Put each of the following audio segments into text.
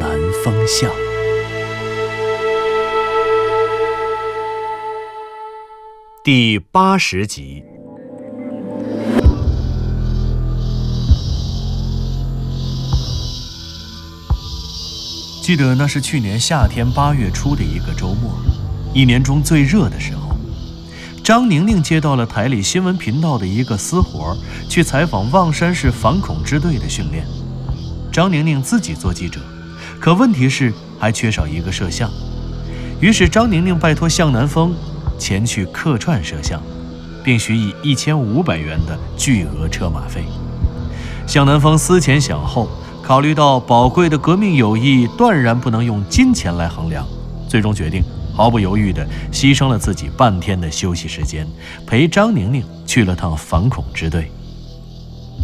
南风向》第八十集。记得那是去年夏天八月初的一个周末，一年中最热的时候。张宁宁接到了台里新闻频道的一个私活，去采访望山市反恐支队的训练。张宁宁自己做记者，可问题是还缺少一个摄像。于是张宁宁拜托向南风前去客串摄像，并许以一千五百元的巨额车马费。向南风思前想后。考虑到宝贵的革命友谊断然不能用金钱来衡量，最终决定毫不犹豫地牺牲了自己半天的休息时间，陪张宁宁去了趟反恐支队。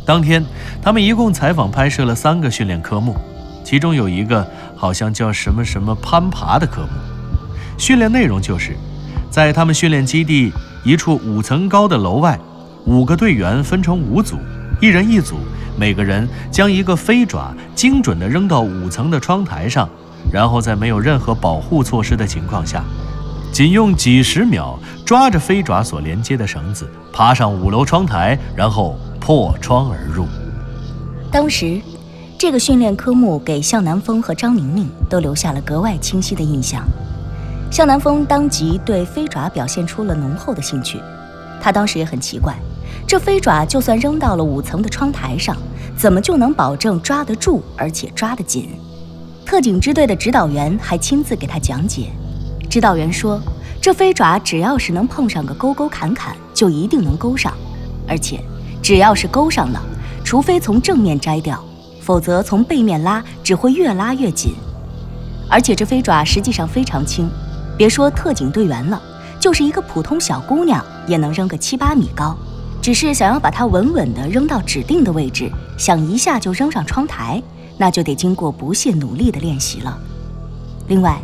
当天，他们一共采访拍摄了三个训练科目，其中有一个好像叫什么什么攀爬的科目。训练内容就是，在他们训练基地一处五层高的楼外，五个队员分成五组，一人一组。每个人将一个飞爪精准地扔到五层的窗台上，然后在没有任何保护措施的情况下，仅用几十秒抓着飞爪所连接的绳子，爬上五楼窗台，然后破窗而入。当时，这个训练科目给向南风和张宁宁都留下了格外清晰的印象。向南风当即对飞爪表现出了浓厚的兴趣，他当时也很奇怪。这飞爪就算扔到了五层的窗台上，怎么就能保证抓得住，而且抓得紧？特警支队的指导员还亲自给他讲解。指导员说，这飞爪只要是能碰上个沟沟坎坎，就一定能勾上，而且只要是勾上了，除非从正面摘掉，否则从背面拉只会越拉越紧。而且这飞爪实际上非常轻，别说特警队员了，就是一个普通小姑娘也能扔个七八米高。只是想要把它稳稳地扔到指定的位置，想一下就扔上窗台，那就得经过不懈努力的练习了。另外，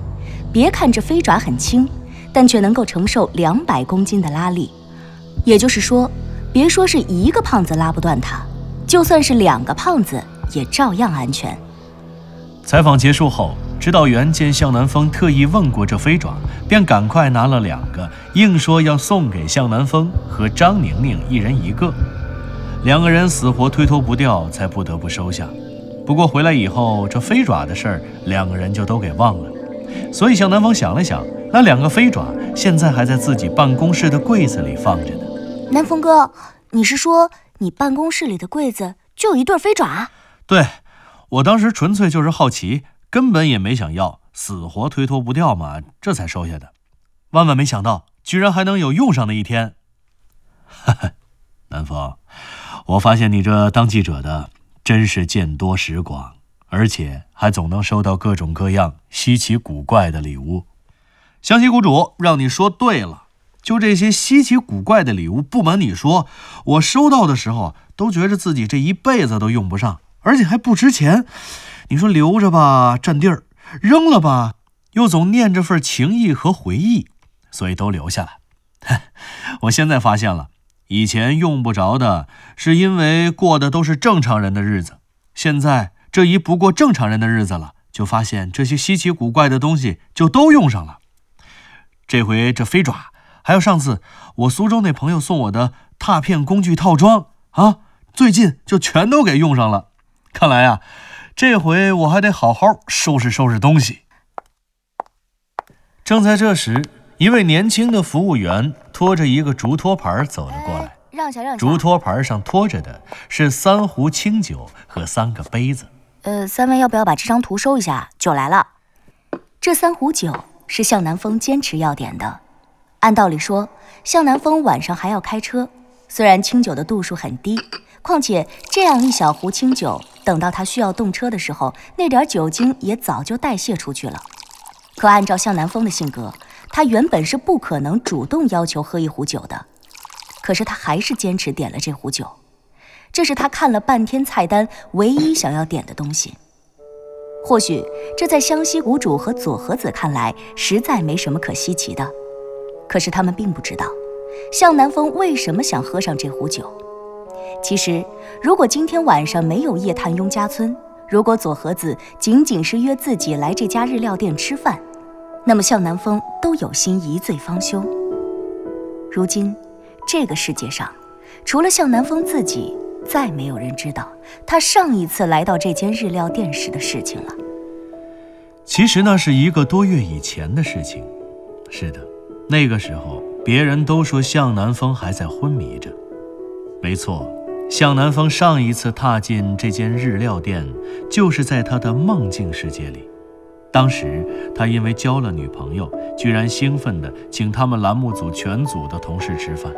别看这飞爪很轻，但却能够承受两百公斤的拉力。也就是说，别说是一个胖子拉不断它，就算是两个胖子也照样安全。采访结束后。指导员见向南风特意问过这飞爪，便赶快拿了两个，硬说要送给向南风和张宁宁一人一个。两个人死活推脱不掉，才不得不收下。不过回来以后，这飞爪的事儿，两个人就都给忘了。所以向南风想了想，那两个飞爪现在还在自己办公室的柜子里放着呢。南风哥，你是说你办公室里的柜子就有一对飞爪？对，我当时纯粹就是好奇。根本也没想要，死活推脱不掉嘛，这才收下的。万万没想到，居然还能有用上的一天。哈哈，南风，我发现你这当记者的真是见多识广，而且还总能收到各种各样稀奇古怪的礼物。湘西谷主，让你说对了，就这些稀奇古怪的礼物，不瞒你说，我收到的时候都觉着自己这一辈子都用不上，而且还不值钱。你说留着吧，占地儿；扔了吧，又总念着份情谊和回忆，所以都留下了。我现在发现了，以前用不着的，是因为过的都是正常人的日子；现在这一不过正常人的日子了，就发现这些稀奇古怪的东西就都用上了。这回这飞爪，还有上次我苏州那朋友送我的拓片工具套装啊，最近就全都给用上了。看来呀。这回我还得好好收拾收拾东西。正在这时，一位年轻的服务员拖着一个竹托盘走了过来。让下，让下。竹托盘上托着的是三壶清酒和三个杯子。呃，三位要不要把这张图收一下？酒来了。这三壶酒是向南风坚持要点的。按道理说，向南风晚上还要开车，虽然清酒的度数很低，况且这样一小壶清酒。等到他需要动车的时候，那点酒精也早就代谢出去了。可按照向南风的性格，他原本是不可能主动要求喝一壶酒的。可是他还是坚持点了这壶酒，这是他看了半天菜单唯一想要点的东西。或许这在湘西谷主和左和子看来实在没什么可稀奇的，可是他们并不知道，向南风为什么想喝上这壶酒。其实，如果今天晚上没有夜探雍家村，如果左和子仅仅是约自己来这家日料店吃饭，那么向南风都有心一醉方休。如今，这个世界上，除了向南风自己，再没有人知道他上一次来到这间日料店时的事情了。其实那是一个多月以前的事情。是的，那个时候别人都说向南风还在昏迷着。没错，向南风上一次踏进这间日料店，就是在他的梦境世界里。当时他因为交了女朋友，居然兴奋地请他们栏目组全组的同事吃饭。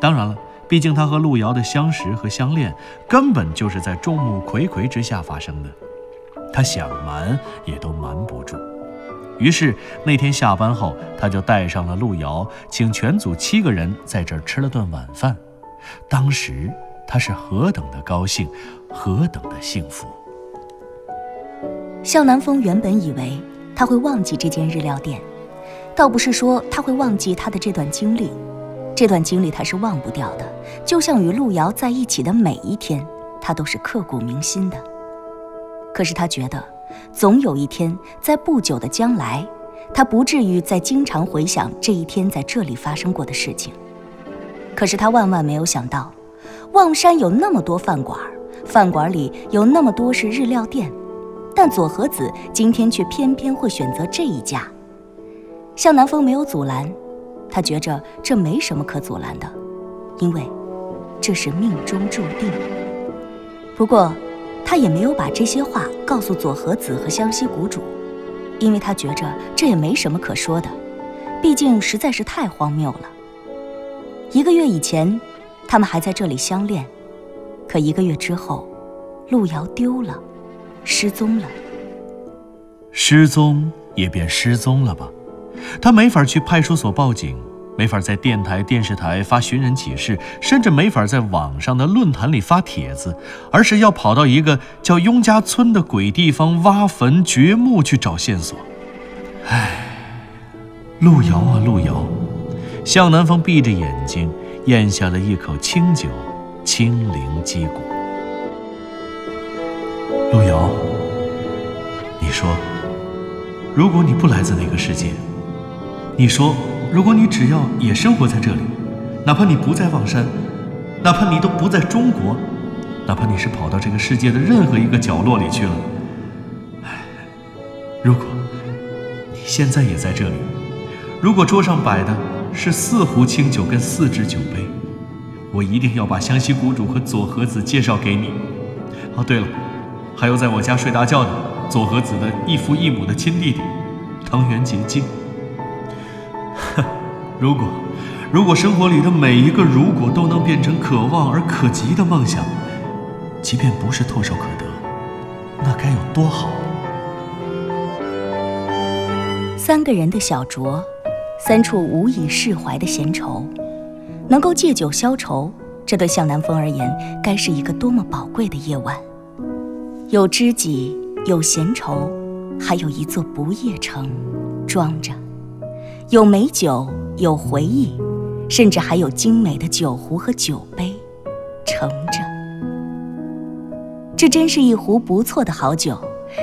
当然了。毕竟他和路遥的相识和相恋，根本就是在众目睽睽之下发生的，他想瞒也都瞒不住。于是那天下班后，他就带上了路遥，请全组七个人在这儿吃了顿晚饭。当时他是何等的高兴，何等的幸福。向南风原本以为他会忘记这间日料店，倒不是说他会忘记他的这段经历。这段经历他是忘不掉的，就像与路遥在一起的每一天，他都是刻骨铭心的。可是他觉得，总有一天，在不久的将来，他不至于再经常回想这一天在这里发生过的事情。可是他万万没有想到，望山有那么多饭馆，饭馆里有那么多是日料店，但左和子今天却偏偏会选择这一家。向南风没有阻拦。他觉着这没什么可阻拦的，因为这是命中注定。不过，他也没有把这些话告诉左和子和湘西谷主，因为他觉着这也没什么可说的，毕竟实在是太荒谬了。一个月以前，他们还在这里相恋，可一个月之后，路遥丢了，失踪了。失踪也便失踪了吧。他没法去派出所报警，没法在电台、电视台发寻人启事，甚至没法在网上的论坛里发帖子，而是要跑到一个叫雍家村的鬼地方挖坟掘墓去找线索。唉，路遥啊路遥，向南风闭着眼睛咽下了一口清酒，清灵击鼓。陆游，你说，如果你不来自那个世界？你说，如果你只要也生活在这里，哪怕你不在望山，哪怕你都不在中国，哪怕你是跑到这个世界的任何一个角落里去了，唉，如果你现在也在这里，如果桌上摆的是四壶清酒跟四只酒杯，我一定要把湘西谷主和左和子介绍给你。哦，对了，还有在我家睡大觉的左和子的异父异母的亲弟弟，藤原结晶。哼 如果，如果生活里的每一个如果都能变成可望而可及的梦想，即便不是唾手可得，那该有多好！三个人的小酌，三处无以释怀的闲愁，能够借酒消愁，这对向南风而言，该是一个多么宝贵的夜晚！有知己，有闲愁，还有一座不夜城，装着。有美酒，有回忆，甚至还有精美的酒壶和酒杯，盛着。这真是一壶不错的好酒，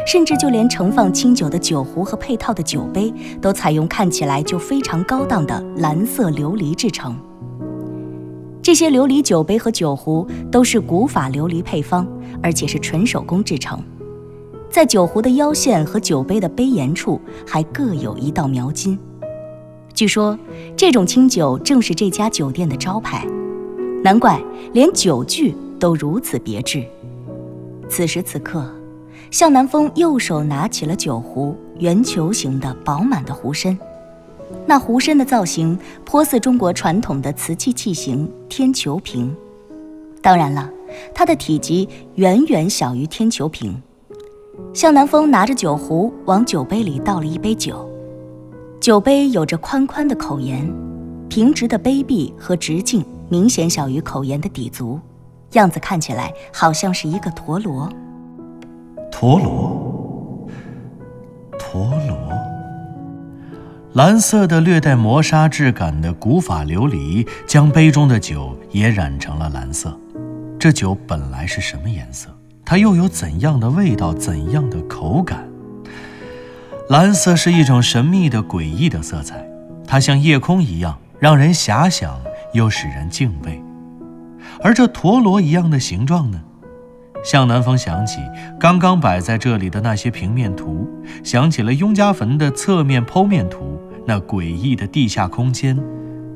甚至就连盛放清酒的酒壶和配套的酒杯，都采用看起来就非常高档的蓝色琉璃制成。这些琉璃酒杯和酒壶都是古法琉璃配方，而且是纯手工制成。在酒壶的腰线和酒杯的杯沿处，还各有一道描金。据说这种清酒正是这家酒店的招牌，难怪连酒具都如此别致。此时此刻，向南风右手拿起了酒壶，圆球形的饱满的壶身，那壶身的造型颇似中国传统的瓷器器型天球瓶。当然了，它的体积远远小于天球瓶。向南风拿着酒壶往酒杯里倒了一杯酒，酒杯有着宽宽的口沿，平直的杯壁和直径明显小于口沿的底足，样子看起来好像是一个陀螺。陀螺，陀螺。蓝色的、略带磨砂质感的古法琉璃，将杯中的酒也染成了蓝色。这酒本来是什么颜色？它又有怎样的味道？怎样的口感？蓝色是一种神秘的、诡异的色彩，它像夜空一样，让人遐想，又使人敬畏。而这陀螺一样的形状呢？向南风想起刚刚摆在这里的那些平面图，想起了雍家坟的侧面剖面图，那诡异的地下空间，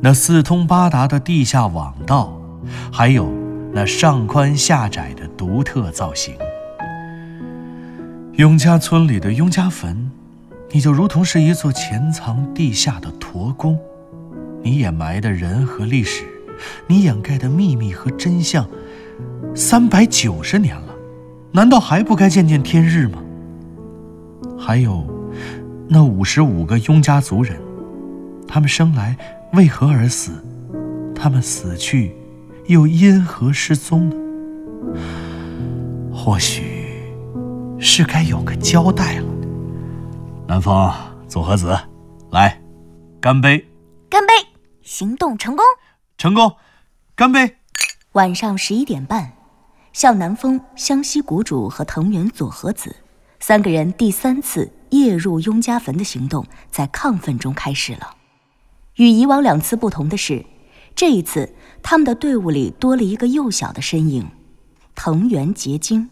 那四通八达的地下网道，还有那上宽下窄的独特造型。雍家村里的雍家坟，你就如同是一座潜藏地下的驼宫，你掩埋的人和历史，你掩盖的秘密和真相。三百九十年了，难道还不该见见天日吗？还有，那五十五个雍家族人，他们生来为何而死？他们死去，又因何失踪呢？或许，是该有个交代了。南风，左和子，来，干杯！干杯！行动成功！成功！干杯！晚上十一点半。向南风、湘西谷主和藤原佐和子三个人第三次夜入雍家坟的行动，在亢奋中开始了。与以往两次不同的是，这一次他们的队伍里多了一个幼小的身影——藤原结晶。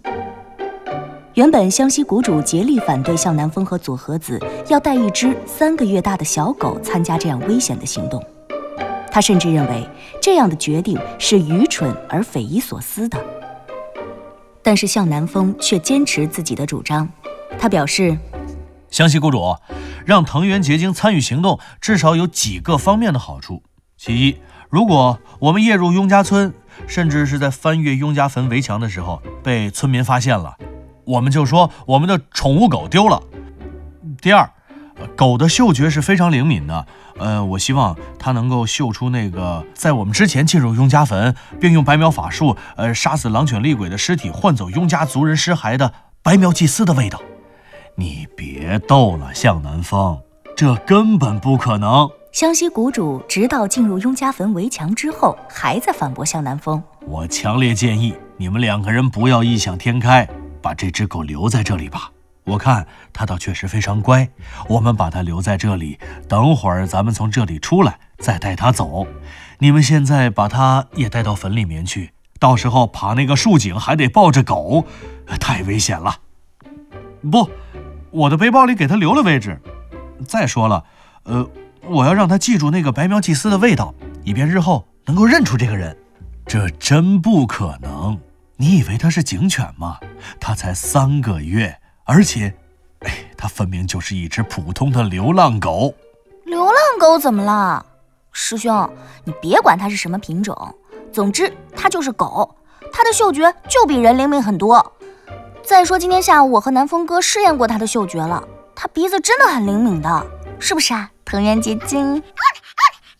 原本湘西谷主竭力反对向南风和佐和子要带一只三个月大的小狗参加这样危险的行动，他甚至认为这样的决定是愚蠢而匪夷所思的。但是向南风却坚持自己的主张，他表示：“湘西谷主，让藤原结晶参与行动，至少有几个方面的好处。其一，如果我们夜入雍家村，甚至是在翻越雍家坟围墙的时候被村民发现了，我们就说我们的宠物狗丢了。第二，狗的嗅觉是非常灵敏的。”呃，我希望它能够嗅出那个在我们之前进入雍家坟，并用白苗法术，呃，杀死狼犬厉鬼的尸体，换走雍家族人尸骸的白苗祭司的味道。你别逗了，向南风，这根本不可能。湘西谷主直到进入雍家坟围墙之后，还在反驳向南风。我强烈建议你们两个人不要异想天开，把这只狗留在这里吧。我看他倒确实非常乖，我们把他留在这里，等会儿咱们从这里出来再带他走。你们现在把他也带到坟里面去，到时候爬那个树井还得抱着狗，太危险了。不，我的背包里给他留了位置。再说了，呃，我要让他记住那个白苗祭司的味道，以便日后能够认出这个人。这真不可能！你以为他是警犬吗？他才三个月。而且，哎，它分明就是一只普通的流浪狗。流浪狗怎么了，师兄？你别管它是什么品种，总之它就是狗。它的嗅觉就比人灵敏很多。再说今天下午我和南风哥试验过它的嗅觉了，它鼻子真的很灵敏的，是不是啊？藤原结晶，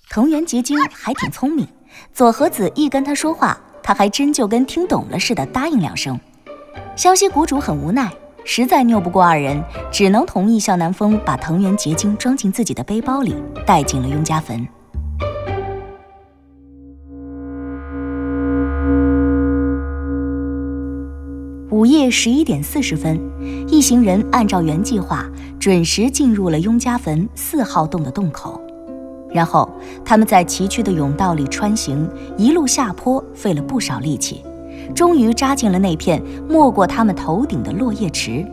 藤原结晶还挺聪明。佐和子一跟他说话，他还真就跟听懂了似的答应两声。湘西谷主很无奈。实在拗不过二人，只能同意向南风把藤原结晶装进自己的背包里，带进了雍家坟。午夜十一点四十分，一行人按照原计划准时进入了雍家坟四号洞的洞口，然后他们在崎岖的甬道里穿行，一路下坡，费了不少力气。终于扎进了那片没过他们头顶的落叶池。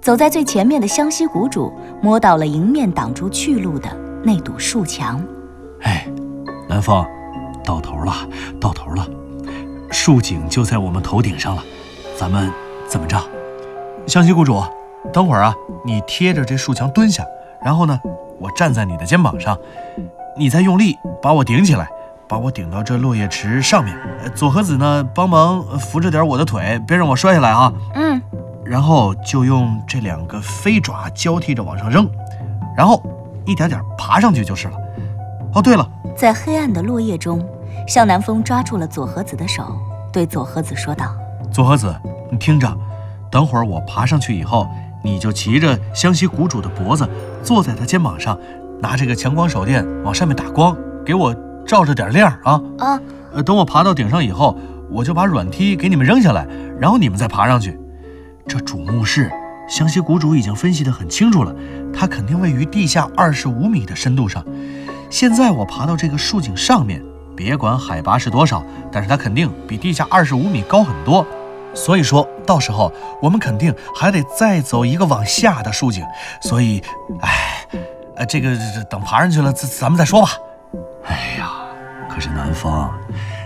走在最前面的湘西谷主摸到了迎面挡住去路的那堵树墙。哎，南风，到头了，到头了，树井就在我们头顶上了。咱们怎么着？湘西谷主，等会儿啊，你贴着这树墙蹲下，然后呢，我站在你的肩膀上，你再用力把我顶起来，把我顶到这落叶池上面，左和子呢帮忙扶着点我的腿，别让我摔下来啊。嗯，然后就用这两个飞爪交替着往上扔，然后一点点爬上去就是了。哦，对了，在黑暗的落叶中，向南风抓住了左和子的手，对左和子说道：“左和子，你听着，等会儿我爬上去以后，你就骑着湘西谷主的脖子，坐在他肩膀上，拿这个强光手电往上面打光，给我。”照着点亮啊啊！呃，等我爬到顶上以后，我就把软梯给你们扔下来，然后你们再爬上去。这主墓室，湘西谷主已经分析得很清楚了，它肯定位于地下二十五米的深度上。现在我爬到这个竖井上面，别管海拔是多少，但是它肯定比地下二十五米高很多。所以说到时候我们肯定还得再走一个往下的竖井。所以，哎，呃，这个等爬上去了，咱咱们再说吧。哎呀，可是南风，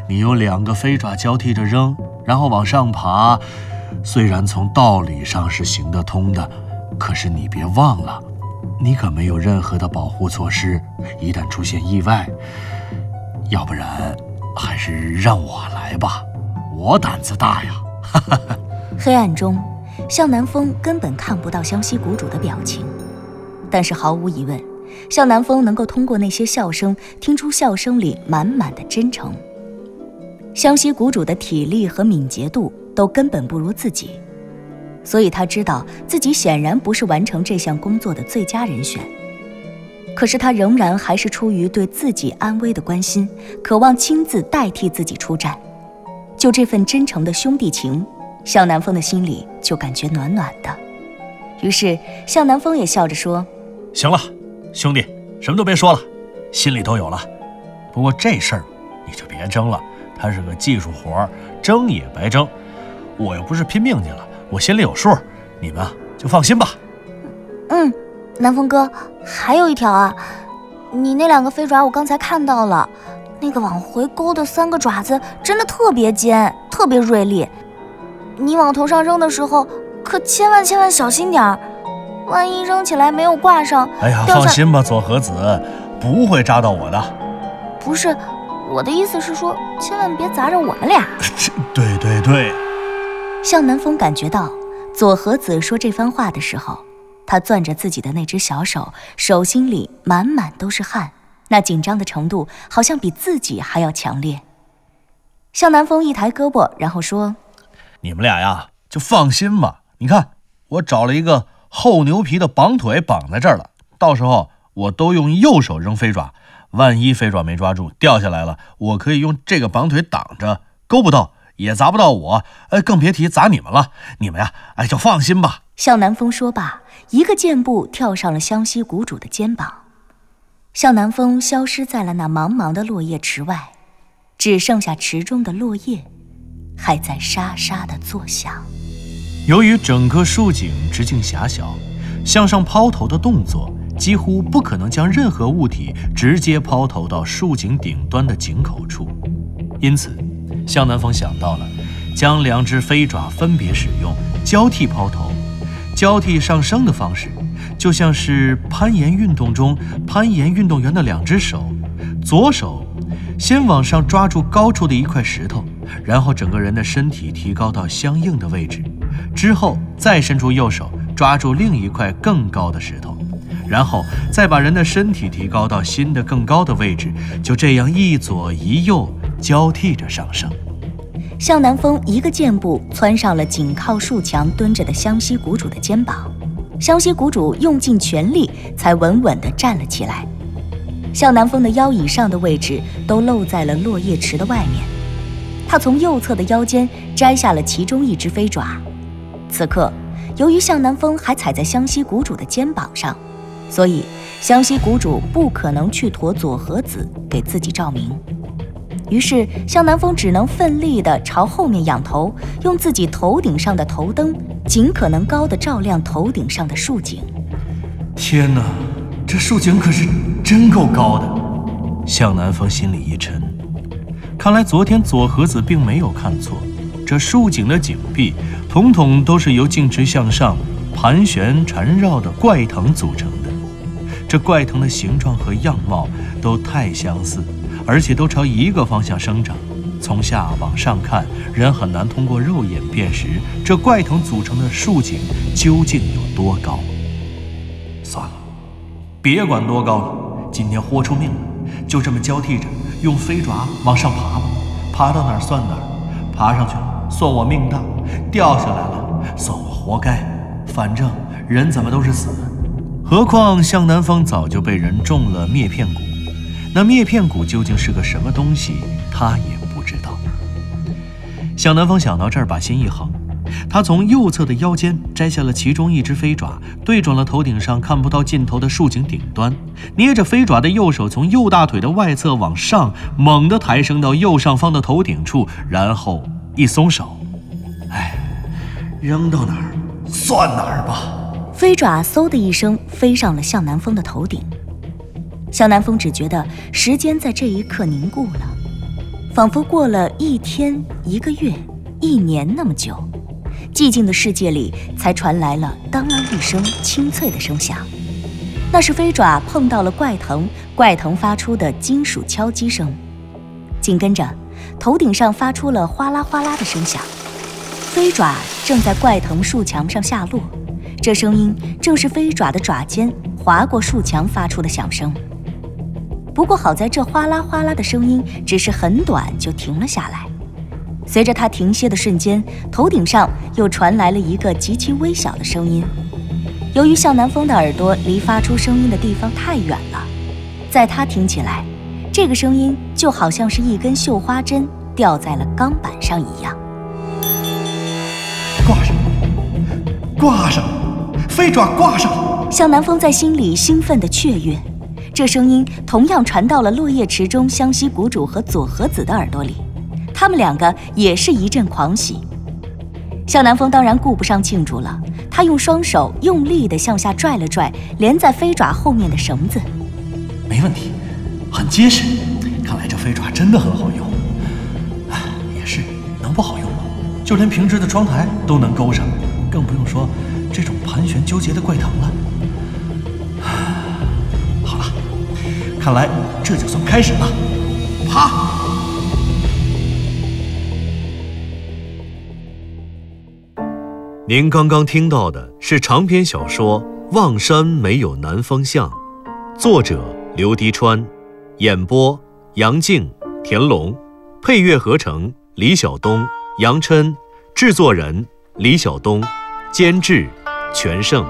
你有两个飞爪交替着扔，然后往上爬，虽然从道理上是行得通的，可是你别忘了，你可没有任何的保护措施，一旦出现意外，要不然还是让我来吧，我胆子大呀！哈哈。黑暗中，向南风根本看不到湘西谷主的表情，但是毫无疑问。向南风能够通过那些笑声听出笑声里满满的真诚。湘西谷主的体力和敏捷度都根本不如自己，所以他知道自己显然不是完成这项工作的最佳人选。可是他仍然还是出于对自己安危的关心，渴望亲自代替自己出战。就这份真诚的兄弟情，向南风的心里就感觉暖暖的。于是向南风也笑着说：“行了。”兄弟，什么都别说了，心里都有了。不过这事儿你就别争了，它是个技术活儿，争也白争。我又不是拼命去了，我心里有数。你们就放心吧。嗯，南风哥，还有一条啊，你那两个飞爪我刚才看到了，那个往回勾的三个爪子真的特别尖，特别锐利。你往头上扔的时候可千万千万小心点儿。万一扔起来没有挂上，哎呀，放心吧，左和子，不会扎到我的。不是，我的意思是说，千万别砸着我们俩。对对对。向南风感觉到左和子说这番话的时候，他攥着自己的那只小手，手心里满满都是汗，那紧张的程度好像比自己还要强烈。向南风一抬胳膊，然后说：“你们俩呀，就放心吧。你看，我找了一个。”厚牛皮的绑腿绑在这儿了，到时候我都用右手扔飞爪，万一飞爪没抓住掉下来了，我可以用这个绑腿挡着，勾不到也砸不到我，哎，更别提砸你们了。你们呀，哎，就放心吧。向南风说罢，一个箭步跳上了湘西谷主的肩膀，向南风消失在了那茫茫的落叶池外，只剩下池中的落叶还在沙沙的作响。由于整个竖井直径狭小，向上抛投的动作几乎不可能将任何物体直接抛投到竖井顶端的井口处，因此，向南风想到了将两只飞爪分别使用，交替抛投，交替上升的方式，就像是攀岩运动中攀岩运动员的两只手，左手先往上抓住高处的一块石头，然后整个人的身体提高到相应的位置。之后再伸出右手抓住另一块更高的石头，然后再把人的身体提高到新的更高的位置，就这样一左一右交替着上升。向南风一个箭步窜上了紧靠树墙蹲着的湘西谷主的肩膀，湘西谷主用尽全力才稳稳地站了起来。向南风的腰以上的位置都露在了落叶池的外面，他从右侧的腰间摘下了其中一只飞爪。此刻，由于向南风还踩在湘西谷主的肩膀上，所以湘西谷主不可能去驮左和子给自己照明。于是向南风只能奋力地朝后面仰头，用自己头顶上的头灯尽可能高地照亮头顶上的树井。天哪，这树井可是真够高的！向南风心里一沉，看来昨天左和子并没有看错。这竖井的井壁，统统都是由径直向上、盘旋缠绕的怪藤组成的。这怪藤的形状和样貌都太相似，而且都朝一个方向生长。从下往上看，人很难通过肉眼辨识这怪藤组成的竖井究竟有多高。算了，别管多高了，今天豁出命了，就这么交替着用飞爪往上爬吧，爬到哪儿算哪儿。爬上去了，算我命大；掉下来了，算我活该。反正人怎么都是死，何况向南风早就被人中了灭片蛊。那灭片蛊究竟是个什么东西，他也不知道。向南风想到这儿，把心一横，他从右侧的腰间摘下了其中一只飞爪，对准了头顶上看不到尽头的树井顶端，捏着飞爪的右手从右大腿的外侧往上猛地抬升到右上方的头顶处，然后一松手，哎，扔到哪儿算哪儿吧。飞爪嗖的一声飞上了向南风的头顶。向南风只觉得时间在这一刻凝固了，仿佛过了一天、一个月、一年那么久。寂静的世界里才传来了当啷一声清脆的声响，那是飞爪碰到了怪藤，怪藤发出的金属敲击声。紧跟着，头顶上发出了哗啦哗啦的声响，飞爪正在怪藤树墙上下落。这声音正是飞爪的爪尖划过树墙发出的响声。不过好在这哗啦哗啦的声音只是很短，就停了下来。随着它停歇的瞬间，头顶上又传来了一个极其微小的声音。由于向南风的耳朵离发出声音的地方太远了，在他听起来，这个声音就好像是一根绣花针掉在了钢板上一样。挂上，挂上，飞爪挂上！向南风在心里兴奋地雀跃。这声音同样传到了落叶池中湘西谷主和左和子的耳朵里，他们两个也是一阵狂喜。向南风当然顾不上庆祝了，他用双手用力地向下拽了拽连在飞爪后面的绳子，没问题，很结实。飞爪真的很好用。唉，也是，能不好用吗？就连平直的窗台都能勾上，更不用说这种盘旋纠结的怪藤了。看来这就算开始了，爬！您刚刚听到的是长篇小说《望山没有南方向》，作者刘迪川，演播杨静、田龙，配乐合成李晓东、杨琛，制作人李晓东，监制全胜。